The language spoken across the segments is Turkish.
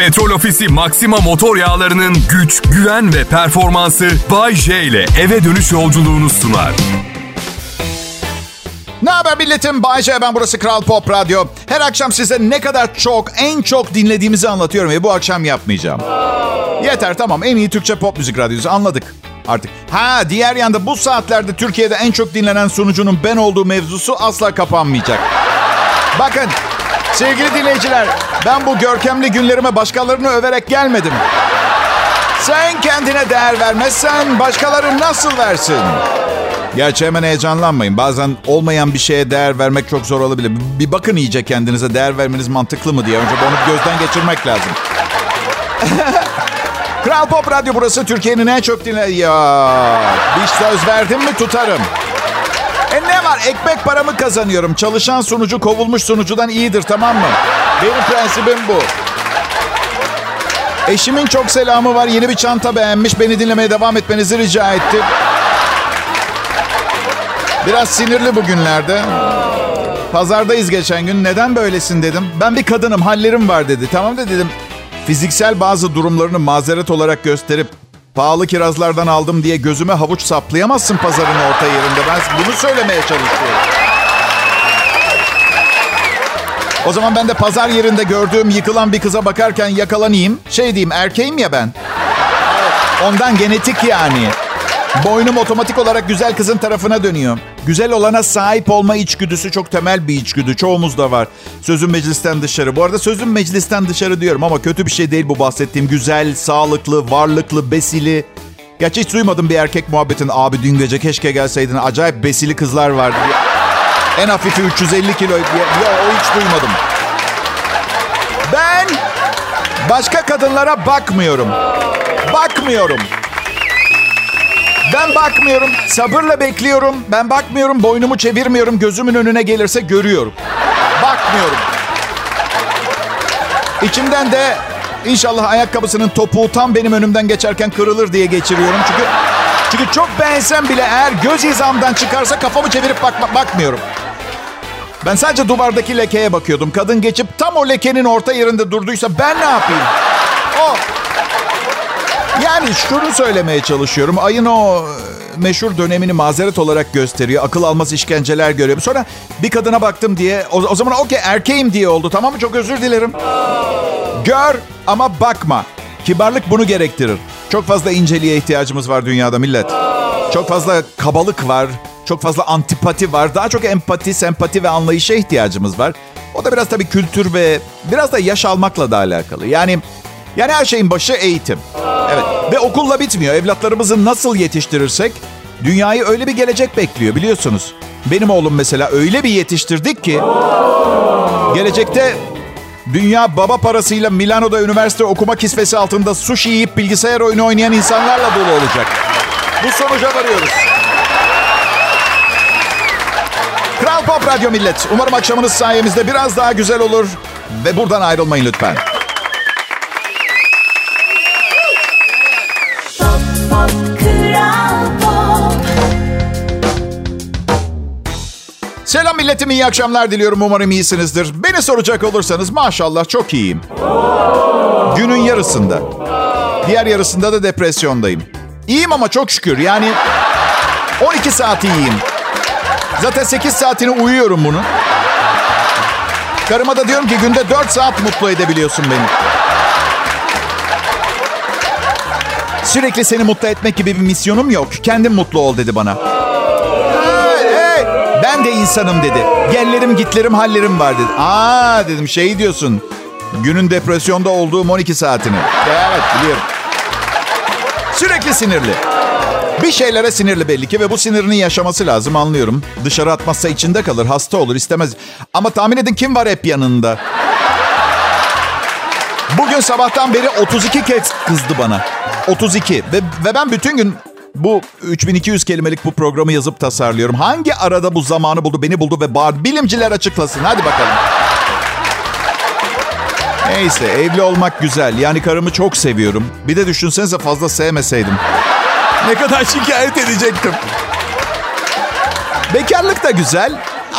Petrol Ofisi Maxima motor yağlarının güç, güven ve performansı Bay J ile eve dönüş yolculuğunu sunar. Ne haber milletim? Bay J ben burası Kral Pop Radyo. Her akşam size ne kadar çok, en çok dinlediğimizi anlatıyorum ve bu akşam yapmayacağım. Yeter tamam en iyi Türkçe pop müzik radyosu anladık artık. Ha diğer yanda bu saatlerde Türkiye'de en çok dinlenen sunucunun ben olduğu mevzusu asla kapanmayacak. Bakın sevgili dinleyiciler ben bu görkemli günlerime başkalarını överek gelmedim. Sen kendine değer vermezsen başkaları nasıl versin? Gerçi hemen heyecanlanmayın. Bazen olmayan bir şeye değer vermek çok zor olabilir. Bir bakın iyice kendinize değer vermeniz mantıklı mı diye. Önce onu gözden geçirmek lazım. Kral Pop Radyo burası. Türkiye'nin en çok dinle... Ya bir söz verdim mi tutarım. E ne var? Ekmek paramı kazanıyorum. Çalışan sunucu kovulmuş sunucudan iyidir tamam mı? Benim prensibim bu. Eşimin çok selamı var. Yeni bir çanta beğenmiş. Beni dinlemeye devam etmenizi rica etti. Biraz sinirli bugünlerde. Pazardayız geçen gün. Neden böylesin dedim. Ben bir kadınım, hallerim var dedi. Tamam da dedim. Fiziksel bazı durumlarını mazeret olarak gösterip pahalı kirazlardan aldım diye gözüme havuç saplayamazsın pazarın orta yerinde. Ben bunu söylemeye çalışıyorum. O zaman ben de pazar yerinde gördüğüm yıkılan bir kıza bakarken yakalanayım. Şey diyeyim erkeğim ya ben. Ondan genetik yani. Boynum otomatik olarak güzel kızın tarafına dönüyor. Güzel olana sahip olma içgüdüsü çok temel bir içgüdü. Çoğumuzda var. Sözüm meclisten dışarı. Bu arada sözüm meclisten dışarı diyorum ama kötü bir şey değil bu bahsettiğim. Güzel, sağlıklı, varlıklı, besili. Gerçi hiç duymadım bir erkek muhabbetin. Abi dün gece keşke gelseydin. Acayip besili kızlar vardı. En hafifi 350 kilo. Ya, o hiç duymadım. Ben başka kadınlara bakmıyorum. Bakmıyorum. Ben bakmıyorum. Sabırla bekliyorum. Ben bakmıyorum. Boynumu çevirmiyorum. Gözümün önüne gelirse görüyorum. Bakmıyorum. İçimden de inşallah ayakkabısının topuğu tam benim önümden geçerken kırılır diye geçiriyorum. Çünkü çünkü çok beğensem bile eğer göz hizamdan çıkarsa kafamı çevirip bakma, bakmıyorum. Ben sadece duvardaki lekeye bakıyordum. Kadın geçip tam o lekenin orta yerinde durduysa ben ne yapayım? O yani şunu söylemeye çalışıyorum. Ayın o e, meşhur dönemini mazeret olarak gösteriyor. Akıl almaz işkenceler görüyor. Sonra bir kadına baktım diye o, o zaman okey erkeğim diye oldu. Tamam mı? Çok özür dilerim. Gör ama bakma. Kibarlık bunu gerektirir. Çok fazla inceliğe ihtiyacımız var dünyada millet. Çok fazla kabalık var. Çok fazla antipati var. Daha çok empati, sempati ve anlayışa ihtiyacımız var. O da biraz tabii kültür ve biraz da yaş almakla da alakalı. Yani yani her şeyin başı eğitim. Evet. Ve okulla bitmiyor. Evlatlarımızı nasıl yetiştirirsek dünyayı öyle bir gelecek bekliyor biliyorsunuz. Benim oğlum mesela öyle bir yetiştirdik ki gelecekte dünya baba parasıyla Milano'da üniversite okuma kisvesi altında sushi yiyip bilgisayar oyunu oynayan insanlarla dolu olacak. Bu sonuca varıyoruz. Kral Pop Radyo Millet. Umarım akşamınız sayemizde biraz daha güzel olur. Ve buradan ayrılmayın lütfen. Milletim, iyi akşamlar diliyorum. Umarım iyisinizdir. Beni soracak olursanız maşallah çok iyiyim. Günün yarısında. Diğer yarısında da depresyondayım. İyiyim ama çok şükür. Yani 12 saat iyiyim. Zaten 8 saatini uyuyorum bunun. Karıma da diyorum ki günde 4 saat mutlu edebiliyorsun beni. Sürekli seni mutlu etmek gibi bir misyonum yok. Kendim mutlu ol dedi bana. Ben de insanım dedi. Gellerim gitlerim hallerim var dedi. Aa dedim şey diyorsun. Günün depresyonda olduğum 12 saatini. Evet biliyorum. Sürekli sinirli. Bir şeylere sinirli belli ki ve bu sinirini yaşaması lazım anlıyorum. Dışarı atmazsa içinde kalır, hasta olur, istemez. Ama tahmin edin kim var hep yanında? Bugün sabahtan beri 32 kez kızdı bana. 32 ve, ve ben bütün gün bu 3200 kelimelik bu programı yazıp tasarlıyorum. Hangi arada bu zamanı buldu, beni buldu ve bağırdı? Bilimciler açıklasın. Hadi bakalım. Neyse evli olmak güzel. Yani karımı çok seviyorum. Bir de düşünsenize fazla sevmeseydim. Ne kadar şikayet edecektim. Bekarlık da güzel.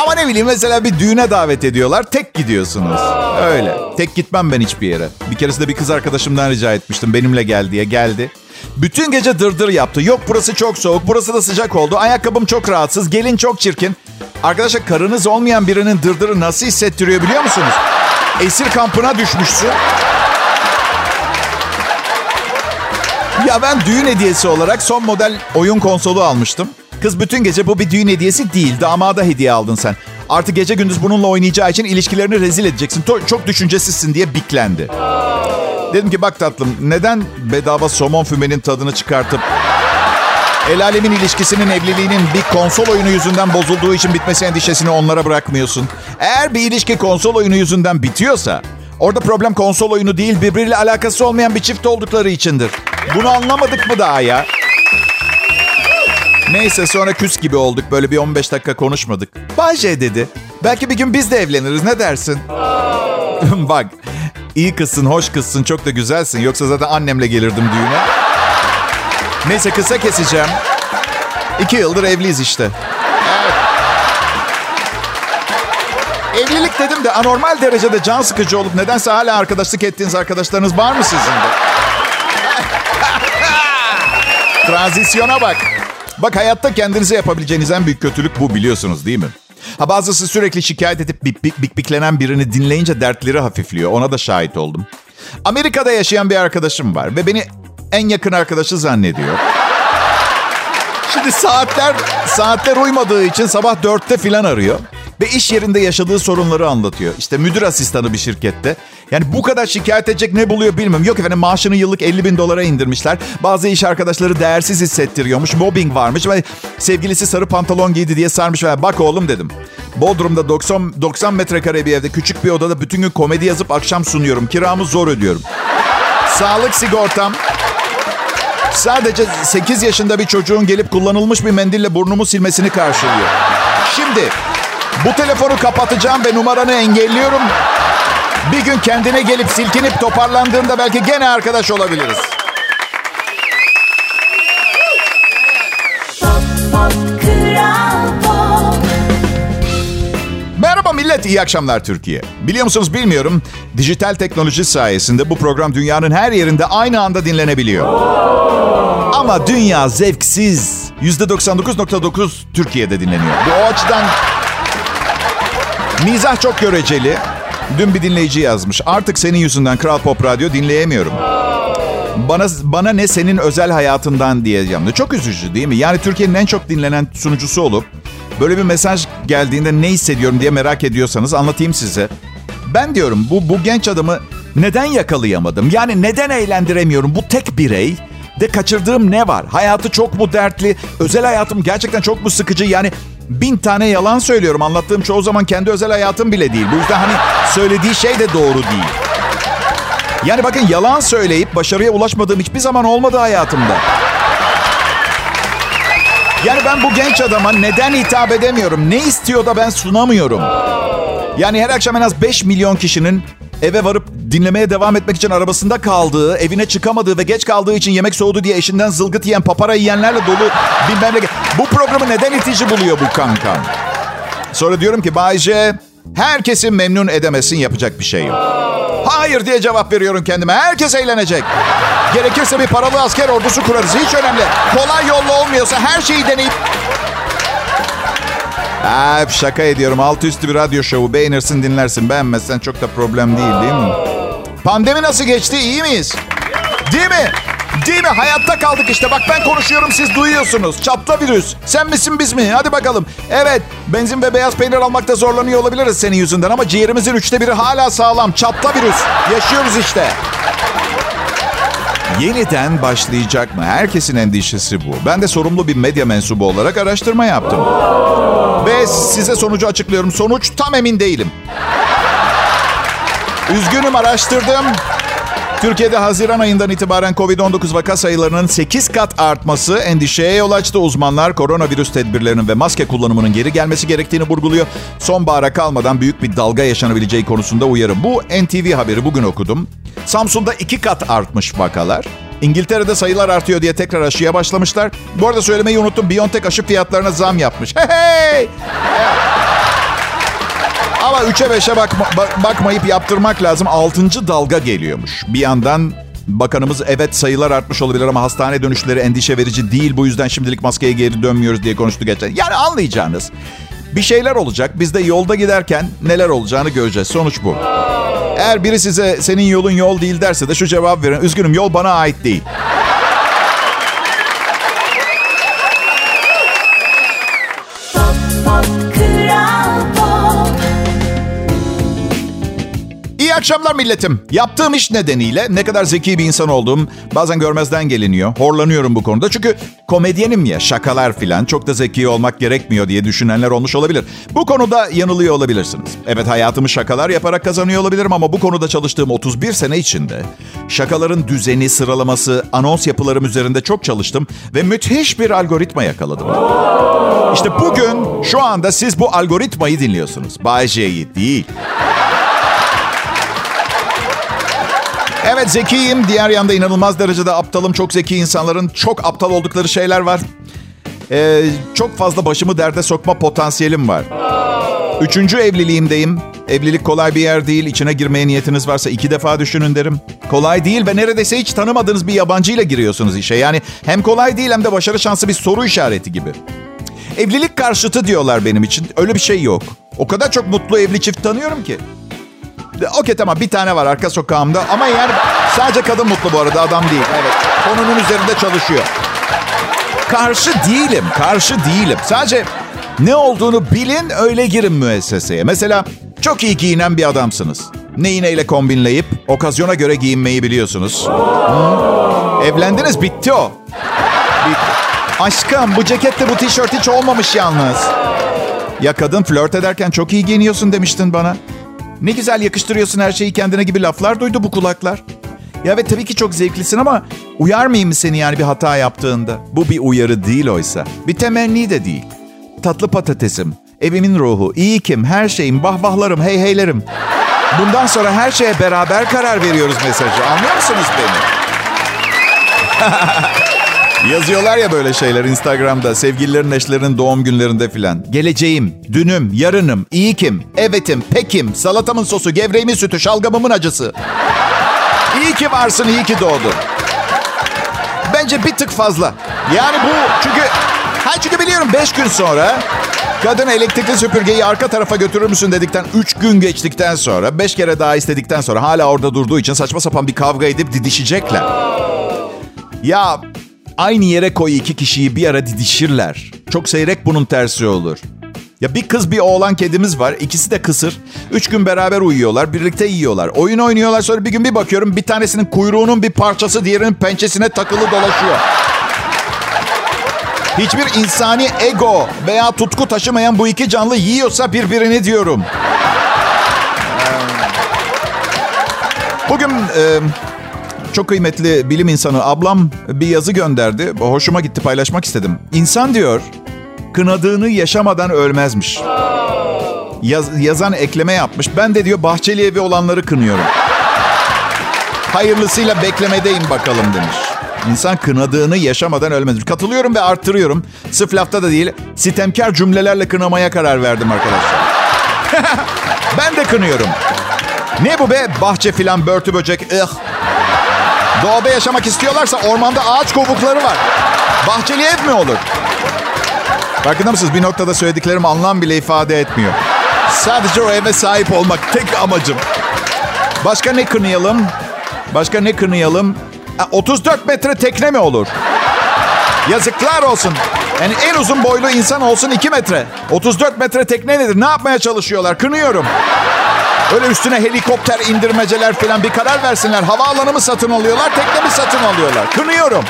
Ama ne bileyim mesela bir düğüne davet ediyorlar. Tek gidiyorsunuz. Öyle. Tek gitmem ben hiçbir yere. Bir keresinde bir kız arkadaşımdan rica etmiştim. Benimle gel diye. Geldi. Bütün gece dırdır yaptı. Yok burası çok soğuk, burası da sıcak oldu. Ayakkabım çok rahatsız, gelin çok çirkin. Arkadaşlar karınız olmayan birinin dırdırı nasıl hissettiriyor biliyor musunuz? Esir kampına düşmüşsün. Ya ben düğün hediyesi olarak son model oyun konsolu almıştım. Kız bütün gece bu bir düğün hediyesi değil. Damada hediye aldın sen. Artık gece gündüz bununla oynayacağı için ilişkilerini rezil edeceksin. Çok düşüncesizsin diye biklendi. Dedim ki bak tatlım neden bedava somon fümenin tadını çıkartıp El alemin ilişkisinin evliliğinin bir konsol oyunu yüzünden bozulduğu için bitmesi endişesini onlara bırakmıyorsun. Eğer bir ilişki konsol oyunu yüzünden bitiyorsa orada problem konsol oyunu değil birbiriyle alakası olmayan bir çift oldukları içindir. Bunu anlamadık mı daha ya? Neyse sonra küs gibi olduk. Böyle bir 15 dakika konuşmadık. Bayce dedi. Belki bir gün biz de evleniriz. Ne dersin? Bak iyi kızsın, hoş kızsın, çok da güzelsin. Yoksa zaten annemle gelirdim düğüne. Neyse kısa keseceğim. İki yıldır evliyiz işte. Evlilik dedim de anormal derecede can sıkıcı olup nedense hala arkadaşlık ettiğiniz arkadaşlarınız var mı sizin de? Transisyona bak. Bak hayatta kendinize yapabileceğiniz en büyük kötülük bu biliyorsunuz değil mi? Ha bazısı sürekli şikayet edip bik bik bik biklenen birini dinleyince dertleri hafifliyor. Ona da şahit oldum. Amerika'da yaşayan bir arkadaşım var ve beni en yakın arkadaşı zannediyor. Şimdi saatler saatler uymadığı için sabah dörtte filan arıyor. Ve iş yerinde yaşadığı sorunları anlatıyor. İşte müdür asistanı bir şirkette. Yani bu kadar şikayet edecek ne buluyor bilmiyorum. Yok efendim maaşını yıllık 50 bin dolara indirmişler. Bazı iş arkadaşları değersiz hissettiriyormuş. Mobbing varmış ve sevgilisi sarı pantolon giydi diye sarmış. Bak oğlum dedim. Bodrum'da 90, 90 metrekare bir evde küçük bir odada bütün gün komedi yazıp akşam sunuyorum. Kiramı zor ödüyorum. Sağlık sigortam sadece 8 yaşında bir çocuğun gelip kullanılmış bir mendille burnumu silmesini karşılıyor. Şimdi bu telefonu kapatacağım ve numaranı engelliyorum. Bir gün kendine gelip silkinip toparlandığında belki gene arkadaş olabiliriz. Merhaba millet, iyi akşamlar Türkiye. Biliyor musunuz bilmiyorum, dijital teknoloji sayesinde bu program dünyanın her yerinde aynı anda dinlenebiliyor. Ama dünya zevksiz. %99.9 Türkiye'de dinleniyor. Bu o açıdan Mizah çok göreceli. Dün bir dinleyici yazmış. Artık senin yüzünden Kral Pop Radyo dinleyemiyorum. Bana bana ne senin özel hayatından diyeceğim. Çok üzücü değil mi? Yani Türkiye'nin en çok dinlenen sunucusu olup böyle bir mesaj geldiğinde ne hissediyorum diye merak ediyorsanız anlatayım size. Ben diyorum bu bu genç adamı neden yakalayamadım? Yani neden eğlendiremiyorum? Bu tek birey de kaçırdığım ne var? Hayatı çok mu dertli? Özel hayatım gerçekten çok mu sıkıcı? Yani bin tane yalan söylüyorum. Anlattığım çoğu zaman kendi özel hayatım bile değil. Bu yüzden hani söylediği şey de doğru değil. Yani bakın yalan söyleyip başarıya ulaşmadığım hiçbir zaman olmadı hayatımda. Yani ben bu genç adama neden hitap edemiyorum? Ne istiyor da ben sunamıyorum? Yani her akşam en az 5 milyon kişinin eve varıp dinlemeye devam etmek için arabasında kaldığı, evine çıkamadığı ve geç kaldığı için yemek soğudu diye eşinden zılgıt yiyen, papara yiyenlerle dolu bir memleket. Bu programı neden itici buluyor bu kankam? Sonra diyorum ki Bayce, herkesi memnun edemesin yapacak bir şey yok. Hayır diye cevap veriyorum kendime. Herkes eğlenecek. Gerekirse bir paralı asker ordusu kurarız. Hiç önemli. Kolay yolla olmuyorsa her şeyi deneyip Aa, şaka ediyorum. Altı üstü bir radyo şovu. Beğenirsin dinlersin. Beğenmezsen çok da problem değil değil mi? Pandemi nasıl geçti? İyi miyiz? Değil mi? Değil mi? Hayatta kaldık işte. Bak ben konuşuyorum siz duyuyorsunuz. Çatla virüs. Sen misin biz mi? Hadi bakalım. Evet benzin ve beyaz peynir almakta zorlanıyor olabiliriz senin yüzünden. Ama ciğerimizin üçte biri hala sağlam. Çatla virüs. Yaşıyoruz işte. Yeniden başlayacak mı? Herkesin endişesi bu. Ben de sorumlu bir medya mensubu olarak araştırma yaptım. Ve size sonucu açıklıyorum. Sonuç tam emin değilim. Üzgünüm araştırdım. Türkiye'de Haziran ayından itibaren Covid-19 vaka sayılarının 8 kat artması endişeye yol açtı. Uzmanlar koronavirüs tedbirlerinin ve maske kullanımının geri gelmesi gerektiğini vurguluyor. Sonbahara kalmadan büyük bir dalga yaşanabileceği konusunda uyarım. Bu NTV haberi bugün okudum. Samsun'da 2 kat artmış vakalar. İngiltere'de sayılar artıyor diye tekrar aşıya başlamışlar. Bu arada söylemeyi unuttum. Biontech aşı fiyatlarına zam yapmış. Hey! Valla 3'e 5'e bakma, bakmayıp yaptırmak lazım. 6. dalga geliyormuş. Bir yandan bakanımız evet sayılar artmış olabilir ama hastane dönüşleri endişe verici değil. Bu yüzden şimdilik maskeye geri dönmüyoruz diye konuştu geçen. Yani anlayacağınız. Bir şeyler olacak. Biz de yolda giderken neler olacağını göreceğiz. Sonuç bu. Eğer biri size senin yolun yol değil derse de şu cevap verin. Üzgünüm yol bana ait değil. İyi akşamlar milletim. Yaptığım iş nedeniyle ne kadar zeki bir insan olduğum bazen görmezden geliniyor. Horlanıyorum bu konuda. Çünkü komedyenim ya şakalar filan çok da zeki olmak gerekmiyor diye düşünenler olmuş olabilir. Bu konuda yanılıyor olabilirsiniz. Evet hayatımı şakalar yaparak kazanıyor olabilirim ama bu konuda çalıştığım 31 sene içinde şakaların düzeni, sıralaması, anons yapılarım üzerinde çok çalıştım ve müthiş bir algoritma yakaladım. İşte bugün şu anda siz bu algoritmayı dinliyorsunuz. Bay J'yi değil. Evet zekiyim. Diğer yanda inanılmaz derecede aptalım. Çok zeki insanların çok aptal oldukları şeyler var. Ee, çok fazla başımı derde sokma potansiyelim var. Üçüncü evliliğimdeyim. Evlilik kolay bir yer değil. İçine girmeye niyetiniz varsa iki defa düşünün derim. Kolay değil ve neredeyse hiç tanımadığınız bir yabancıyla giriyorsunuz işe. Yani hem kolay değil hem de başarı şansı bir soru işareti gibi. Evlilik karşıtı diyorlar benim için. Öyle bir şey yok. O kadar çok mutlu evli çift tanıyorum ki. Okey tamam bir tane var arka sokağımda ama yani sadece kadın mutlu bu arada adam değil. Evet konunun üzerinde çalışıyor. Karşı değilim, karşı değilim. Sadece ne olduğunu bilin öyle girin müesseseye. Mesela çok iyi giyinen bir adamsınız. Neyi neyle kombinleyip okazyona göre giyinmeyi biliyorsunuz. Hı? Evlendiniz bitti o. Bitti. Aşkım bu ceketle bu tişört hiç olmamış yalnız. Ya kadın flört ederken çok iyi giyiniyorsun demiştin bana. Ne güzel yakıştırıyorsun her şeyi kendine gibi laflar duydu bu kulaklar. Ya evet tabii ki çok zevklisin ama uyar mıyım seni yani bir hata yaptığında? Bu bir uyarı değil oysa. Bir temenni de değil. Tatlı patatesim, evimin ruhu, iyi kim, her şeyim, bahbahlarım, hey heylerim. Bundan sonra her şeye beraber karar veriyoruz mesajı. Anlıyor musunuz beni? Yazıyorlar ya böyle şeyler Instagram'da sevgililerin eşlerinin doğum günlerinde filan. Geleceğim, dünüm, yarınım, iyi kim, evetim, pekim, salatamın sosu, gevreğimin sütü, şalgamımın acısı. İyi ki varsın, iyi ki doğdun. Bence bir tık fazla. Yani bu çünkü... Ha çünkü biliyorum 5 gün sonra kadın elektrikli süpürgeyi arka tarafa götürür müsün dedikten 3 gün geçtikten sonra 5 kere daha istedikten sonra hala orada durduğu için saçma sapan bir kavga edip didişecekler. Ya Aynı yere koy iki kişiyi bir ara didişirler. Çok seyrek bunun tersi olur. Ya bir kız bir oğlan kedimiz var. İkisi de kısır. Üç gün beraber uyuyorlar. Birlikte yiyorlar. Oyun oynuyorlar. Sonra bir gün bir bakıyorum bir tanesinin kuyruğunun bir parçası diğerinin pençesine takılı dolaşıyor. Hiçbir insani ego veya tutku taşımayan bu iki canlı yiyorsa birbirini diyorum. Bugün e, çok kıymetli bilim insanı ablam bir yazı gönderdi. Hoşuma gitti paylaşmak istedim. İnsan diyor kınadığını yaşamadan ölmezmiş. Yaz, yazan ekleme yapmış. Ben de diyor Bahçeli evi olanları kınıyorum. Hayırlısıyla beklemedeyim bakalım demiş. İnsan kınadığını yaşamadan ölmez. Katılıyorum ve arttırıyorum. Sırf lafta da değil, sitemkar cümlelerle kınamaya karar verdim arkadaşlar. ben de kınıyorum. Ne bu be? Bahçe filan, börtü böcek. Ih. Doğada yaşamak istiyorlarsa ormanda ağaç kovukları var. Bahçeli ev mi olur? Farkında mısınız? Bir noktada söylediklerim anlam bile ifade etmiyor. Sadece o eve sahip olmak tek amacım. Başka ne kınayalım? Başka ne kınayalım? 34 metre tekne mi olur? Yazıklar olsun. Yani en uzun boylu insan olsun 2 metre. 34 metre tekne nedir? Ne yapmaya çalışıyorlar? Kınıyorum. Öyle üstüne helikopter indirmeceler falan bir karar versinler. Havaalanı mı satın alıyorlar, tekne mi satın alıyorlar? Kınıyorum.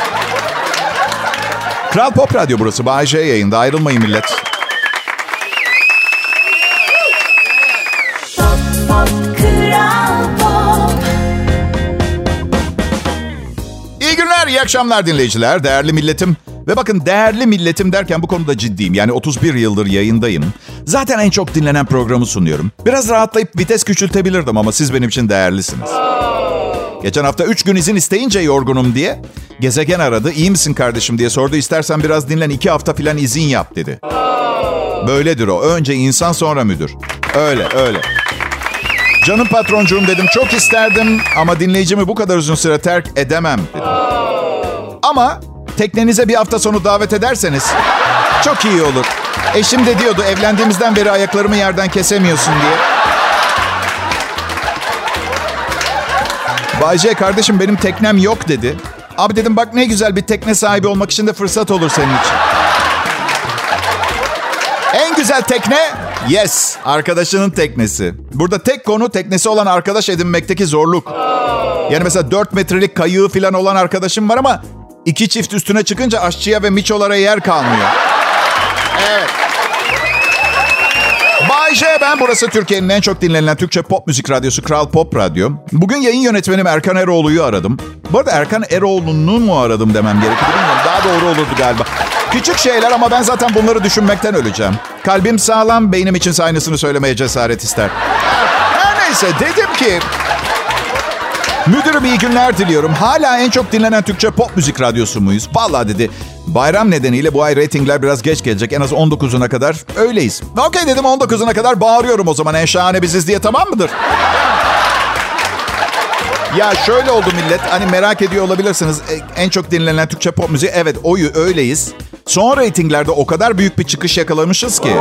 Kral Pop Radyo burası. Bay J yayında. Ayrılmayın millet. İyi günler, iyi akşamlar dinleyiciler. Değerli milletim. Ve bakın değerli milletim derken bu konuda ciddiyim. Yani 31 yıldır yayındayım. Zaten en çok dinlenen programı sunuyorum. Biraz rahatlayıp vites küçültebilirdim ama siz benim için değerlisiniz. Geçen hafta 3 gün izin isteyince yorgunum diye gezegen aradı. İyi misin kardeşim diye sordu. İstersen biraz dinlen 2 hafta filan izin yap dedi. Böyledir o. Önce insan sonra müdür. Öyle, öyle. Canım patroncuğum dedim çok isterdim ama dinleyicimi bu kadar uzun süre terk edemem dedim. Ama teknenize bir hafta sonu davet ederseniz çok iyi olur. Eşim de diyordu evlendiğimizden beri ayaklarımı yerden kesemiyorsun diye. Bayce kardeşim benim teknem yok dedi. Abi dedim bak ne güzel bir tekne sahibi olmak için de fırsat olur senin için. En güzel tekne yes arkadaşının teknesi. Burada tek konu teknesi olan arkadaş edinmekteki zorluk. Yani mesela 4 metrelik kayığı falan olan arkadaşım var ama iki çift üstüne çıkınca aşçıya ve miçolara yer kalmıyor. Evet. Bay J ben. Burası Türkiye'nin en çok dinlenilen Türkçe pop müzik radyosu Kral Pop Radyo. Bugün yayın yönetmenim Erkan Eroğlu'yu aradım. Bu arada Erkan Eroğlu'nu mu aradım demem gerekiyor bilmiyorum. Daha doğru olurdu galiba. Küçük şeyler ama ben zaten bunları düşünmekten öleceğim. Kalbim sağlam, beynim için aynısını söylemeye cesaret ister. Her neyse dedim ki... Müdürüm iyi günler diliyorum. Hala en çok dinlenen Türkçe pop müzik radyosu muyuz? Vallahi dedi. Bayram nedeniyle bu ay reytingler biraz geç gelecek. En az 19'una kadar öyleyiz. Okey dedim 19'una kadar bağırıyorum o zaman. En şahane biziz diye tamam mıdır? Ya şöyle oldu millet. Hani merak ediyor olabilirsiniz. E, en çok dinlenen Türkçe pop müziği. Evet oyu öyleyiz. Son reytinglerde o kadar büyük bir çıkış yakalamışız ki.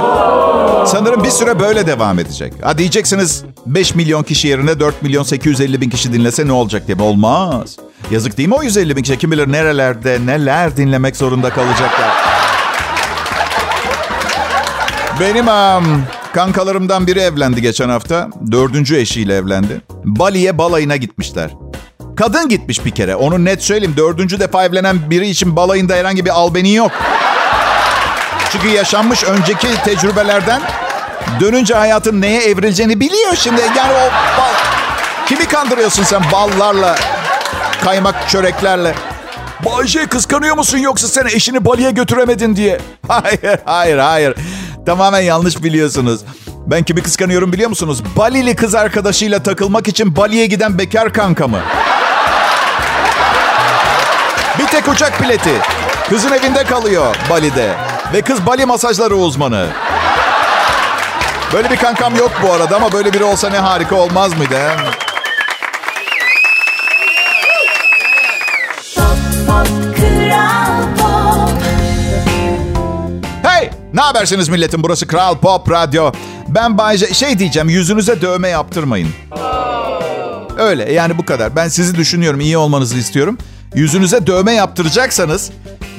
Sanırım bir süre böyle devam edecek. Ha diyeceksiniz 5 milyon kişi yerine 4 milyon 850 bin kişi dinlese ne olacak diye. Olmaz. Yazık değil mi o 150 bin kişi? Kim bilir nerelerde neler dinlemek zorunda kalacaklar. Benim um, kankalarımdan biri evlendi geçen hafta. Dördüncü eşiyle evlendi. Bali'ye balayına gitmişler. Kadın gitmiş bir kere. Onu net söyleyeyim. Dördüncü defa evlenen biri için balayında herhangi bir albeni yok. Çünkü yaşanmış önceki tecrübelerden dönünce hayatın neye evrileceğini biliyor şimdi. Yani o bal... Kimi kandırıyorsun sen ballarla, kaymak çöreklerle? Bayce kıskanıyor musun yoksa sen eşini Bali'ye götüremedin diye? Hayır, hayır, hayır. Tamamen yanlış biliyorsunuz. Ben kimi kıskanıyorum biliyor musunuz? Balili kız arkadaşıyla takılmak için Bali'ye giden bekar kankamı. Bir tek uçak bileti. Kızın evinde kalıyor Bali'de. Ve kız Bali masajları uzmanı. Böyle bir kankam yok bu arada ama böyle biri olsa ne harika olmaz mıydı? He? Ne habersiniz milletim? Burası Kral Pop Radyo. Ben Bayce... Şey diyeceğim, yüzünüze dövme yaptırmayın. Öyle, yani bu kadar. Ben sizi düşünüyorum, iyi olmanızı istiyorum. Yüzünüze dövme yaptıracaksanız...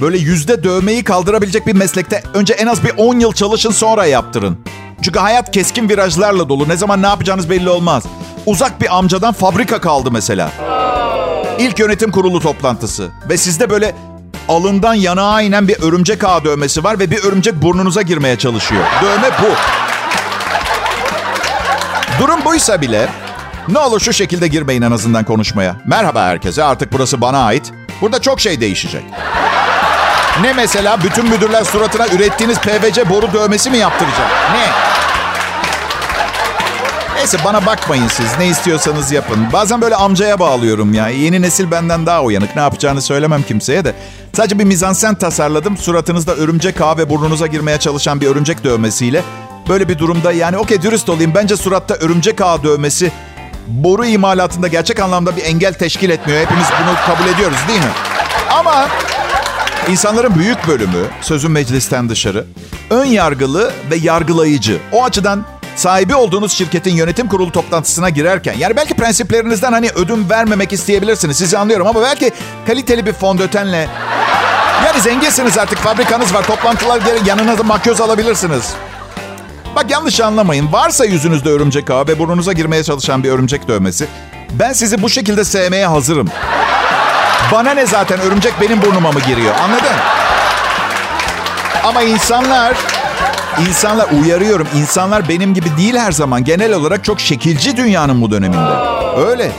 Böyle yüzde dövmeyi kaldırabilecek bir meslekte... Önce en az bir 10 yıl çalışın, sonra yaptırın. Çünkü hayat keskin virajlarla dolu. Ne zaman ne yapacağınız belli olmaz. Uzak bir amcadan fabrika kaldı mesela. İlk yönetim kurulu toplantısı. Ve sizde böyle alından yanağa inen bir örümcek ağ dövmesi var ve bir örümcek burnunuza girmeye çalışıyor. Dövme bu. Durum buysa bile ne olur şu şekilde girmeyin en azından konuşmaya. Merhaba herkese artık burası bana ait. Burada çok şey değişecek. Ne mesela bütün müdürler suratına ürettiğiniz PVC boru dövmesi mi yaptıracak? Ne? Neyse bana bakmayın siz. Ne istiyorsanız yapın. Bazen böyle amcaya bağlıyorum ya. Yeni nesil benden daha uyanık. Ne yapacağını söylemem kimseye de. Sadece bir mizansen tasarladım. Suratınızda örümcek ağ ve burnunuza girmeye çalışan bir örümcek dövmesiyle. Böyle bir durumda yani okey dürüst olayım. Bence suratta örümcek ağ dövmesi boru imalatında gerçek anlamda bir engel teşkil etmiyor. Hepimiz bunu kabul ediyoruz değil mi? Ama insanların büyük bölümü, sözün meclisten dışarı, ön yargılı ve yargılayıcı. O açıdan sahibi olduğunuz şirketin yönetim kurulu toplantısına girerken yani belki prensiplerinizden hani ödün vermemek isteyebilirsiniz. Sizi anlıyorum ama belki kaliteli bir fondötenle yani zenginsiniz artık fabrikanız var toplantılar gelin yanınıza makyöz alabilirsiniz. Bak yanlış anlamayın. Varsa yüzünüzde örümcek ağı ve burnunuza girmeye çalışan bir örümcek dövmesi. Ben sizi bu şekilde sevmeye hazırım. Bana ne zaten örümcek benim burnuma mı giriyor anladın? Ama insanlar İnsanlar uyarıyorum. İnsanlar benim gibi değil her zaman. Genel olarak çok şekilci dünyanın bu döneminde. Öyle.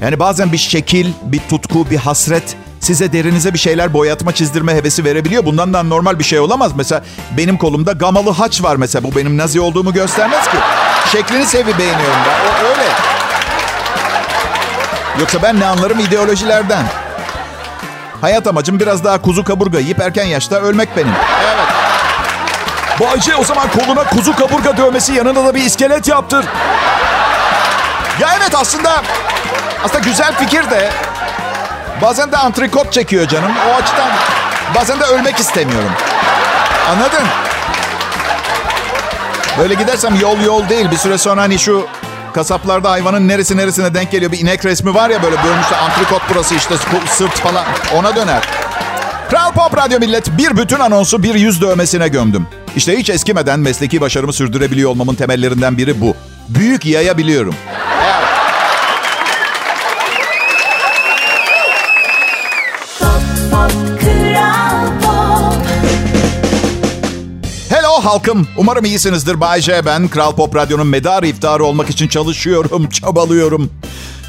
Yani bazen bir şekil, bir tutku, bir hasret size derinize bir şeyler boyatma, çizdirme hevesi verebiliyor. Bundan da normal bir şey olamaz. Mesela benim kolumda gamalı haç var mesela. Bu benim nazi olduğumu göstermez ki. Şeklini sevi beğeniyorum ben. O öyle. Yoksa ben ne anlarım ideolojilerden. Hayat amacım biraz daha kuzu kaburga yiyip erken yaşta ölmek benim. Evet. Bayce o zaman koluna kuzu kaburga dövmesi yanına da bir iskelet yaptır. Ya evet aslında aslında güzel fikir de bazen de antrikot çekiyor canım. O açıdan bazen de ölmek istemiyorum. Anladın? Böyle gidersem yol yol değil. Bir süre sonra hani şu kasaplarda hayvanın neresi neresine denk geliyor. Bir inek resmi var ya böyle bölmüşler. Antrikot burası işte sırt falan. Ona döner. Kral Pop Radyo Millet bir bütün anonsu bir yüz dövmesine gömdüm. İşte hiç eskimeden mesleki başarımı sürdürebiliyor olmamın temellerinden biri bu. Büyük yayabiliyorum. Halkım. Umarım iyisinizdir. Bay J ben. Kral Pop Radyo'nun medar iftarı olmak için çalışıyorum, çabalıyorum.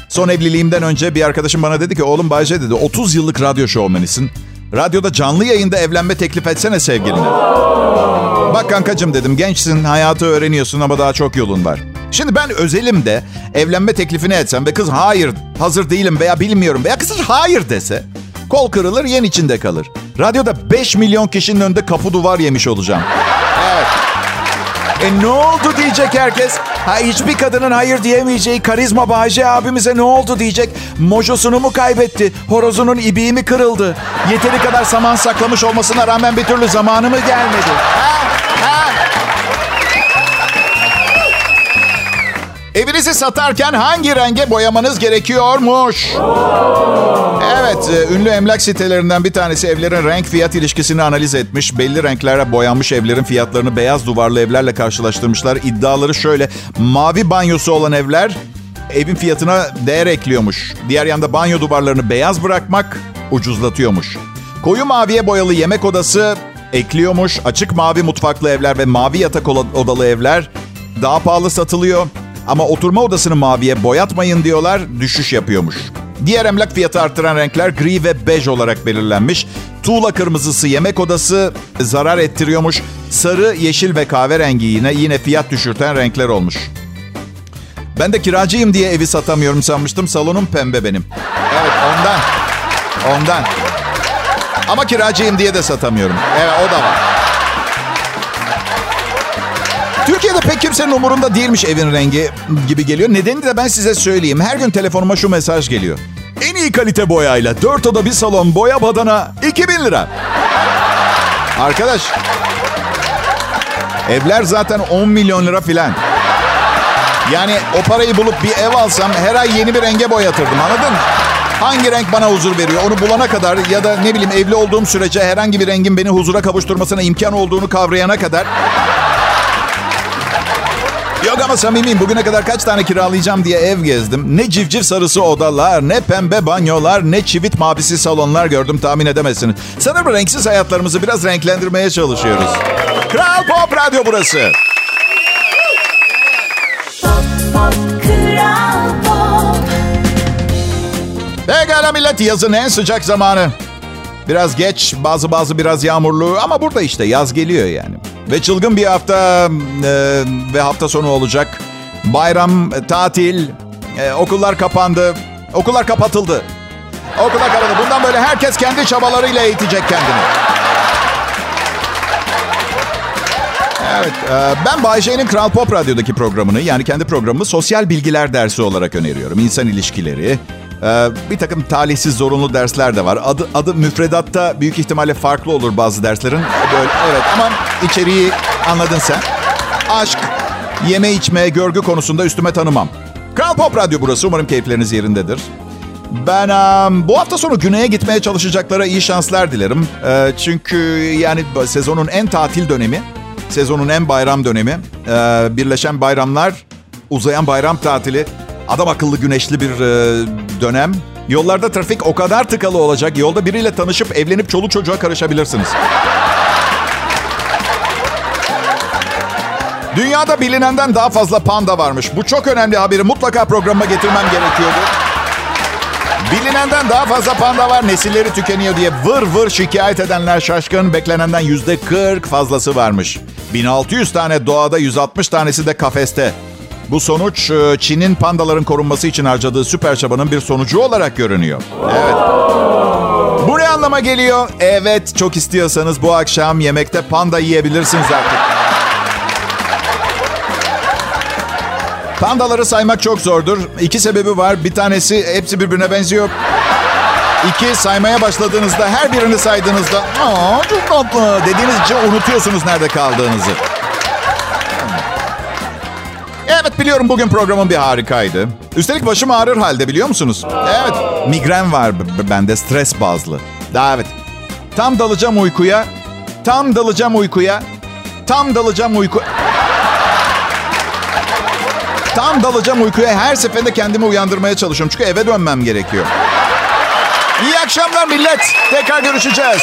Son evliliğimden önce bir arkadaşım bana dedi ki oğlum Bay J dedi 30 yıllık radyo şovmenisin. Radyoda canlı yayında evlenme teklif etsene sevgiline. Bak kankacım dedim gençsin hayatı öğreniyorsun ama daha çok yolun var. Şimdi ben özelimde evlenme teklifini etsem ve kız hayır hazır değilim veya bilmiyorum veya kız hayır dese kol kırılır yen içinde kalır. Radyoda 5 milyon kişinin önünde kapı duvar yemiş olacağım. E ne oldu diyecek herkes. Ha hiçbir kadının hayır diyemeyeceği karizma Bahçe abimize ne oldu diyecek. Mojosunu mu kaybetti? Horozunun ibiği mi kırıldı? Yeteri kadar saman saklamış olmasına rağmen bir türlü zamanı mı gelmedi? Ha? Evinizi satarken hangi renge boyamanız gerekiyormuş? Evet, e, ünlü emlak sitelerinden bir tanesi evlerin renk fiyat ilişkisini analiz etmiş. Belli renklere boyanmış evlerin fiyatlarını beyaz duvarlı evlerle karşılaştırmışlar. İddiaları şöyle, mavi banyosu olan evler evin fiyatına değer ekliyormuş. Diğer yanda banyo duvarlarını beyaz bırakmak ucuzlatıyormuş. Koyu maviye boyalı yemek odası ekliyormuş. Açık mavi mutfaklı evler ve mavi yatak odalı evler daha pahalı satılıyor. Ama oturma odasını maviye boyatmayın diyorlar, düşüş yapıyormuş. Diğer emlak fiyatı arttıran renkler gri ve bej olarak belirlenmiş. Tuğla kırmızısı yemek odası zarar ettiriyormuş. Sarı, yeşil ve kahverengi yine yine fiyat düşürten renkler olmuş. Ben de kiracıyım diye evi satamıyorum sanmıştım. Salonum pembe benim. Evet ondan. Ondan. Ama kiracıyım diye de satamıyorum. Evet o da var. Türkiye'de pek kimsenin umurunda değilmiş evin rengi gibi geliyor. Nedeni de ben size söyleyeyim. Her gün telefonuma şu mesaj geliyor. En iyi kalite boyayla 4 oda bir salon boya badana 2000 lira. Arkadaş evler zaten 10 milyon lira filan. Yani o parayı bulup bir ev alsam her ay yeni bir renge boyatırdım anladın mı? Hangi renk bana huzur veriyor onu bulana kadar ya da ne bileyim evli olduğum sürece herhangi bir rengin beni huzura kavuşturmasına imkan olduğunu kavrayana kadar Yok ama samimiyim. Bugüne kadar kaç tane kiralayacağım diye ev gezdim. Ne civciv sarısı odalar, ne pembe banyolar, ne çivit mavisi salonlar gördüm tahmin edemezsiniz. Sanırım renksiz hayatlarımızı biraz renklendirmeye çalışıyoruz. Kral Pop Radyo burası. Pop, pop. Pekala millet yazın en sıcak zamanı. Biraz geç, bazı bazı biraz yağmurlu ama burada işte yaz geliyor yani. Ve çılgın bir hafta e, ve hafta sonu olacak. Bayram, e, tatil, e, okullar kapandı. Okullar kapatıldı. Okullar kapatıldı. Bundan böyle herkes kendi çabalarıyla eğitecek kendini. Evet, e, ben Bayşe'nin Kral Pop Radyo'daki programını yani kendi programımı sosyal bilgiler dersi olarak öneriyorum. İnsan ilişkileri, ee, bir takım talihsiz zorunlu dersler de var. Adı, adı müfredatta büyük ihtimalle farklı olur bazı derslerin. Böyle, evet ama içeriği anladın sen. Aşk, yeme içme, görgü konusunda üstüme tanımam. Kral Pop Radyo burası. Umarım keyifleriniz yerindedir. Ben um, bu hafta sonu güneye gitmeye çalışacaklara iyi şanslar dilerim. Uh, çünkü yani sezonun en tatil dönemi, sezonun en bayram dönemi. Uh, birleşen bayramlar, uzayan bayram tatili. Adam akıllı güneşli bir e, dönem. Yollarda trafik o kadar tıkalı olacak. Yolda biriyle tanışıp evlenip çoluk çocuğa karışabilirsiniz. Dünyada bilinenden daha fazla panda varmış. Bu çok önemli haberi mutlaka programıma getirmem gerekiyordu. Bilinenden daha fazla panda var. Nesilleri tükeniyor diye vır vır şikayet edenler şaşkın. Beklenenden yüzde 40 fazlası varmış. 1600 tane doğada 160 tanesi de kafeste. Bu sonuç e, Çin'in pandaların korunması için harcadığı süper çabanın bir sonucu olarak görünüyor. Evet. Bu ne anlama geliyor? Evet, çok istiyorsanız bu akşam yemekte panda yiyebilirsiniz artık. Pandaları saymak çok zordur. İki sebebi var. Bir tanesi hepsi birbirine benziyor. İki, saymaya başladığınızda her birini saydığınızda aa çok tatlı dediğiniz için unutuyorsunuz nerede kaldığınızı. Biliyorum bugün programın bir harikaydı. Üstelik başım ağrır halde biliyor musunuz? Evet migren var bende stres bazlı. Daha evet. Tam dalacağım uykuya. Tam dalacağım uykuya. Tam dalacağım uyku... Tam dalacağım uykuya her seferinde kendimi uyandırmaya çalışıyorum. Çünkü eve dönmem gerekiyor. İyi akşamlar millet. Tekrar görüşeceğiz.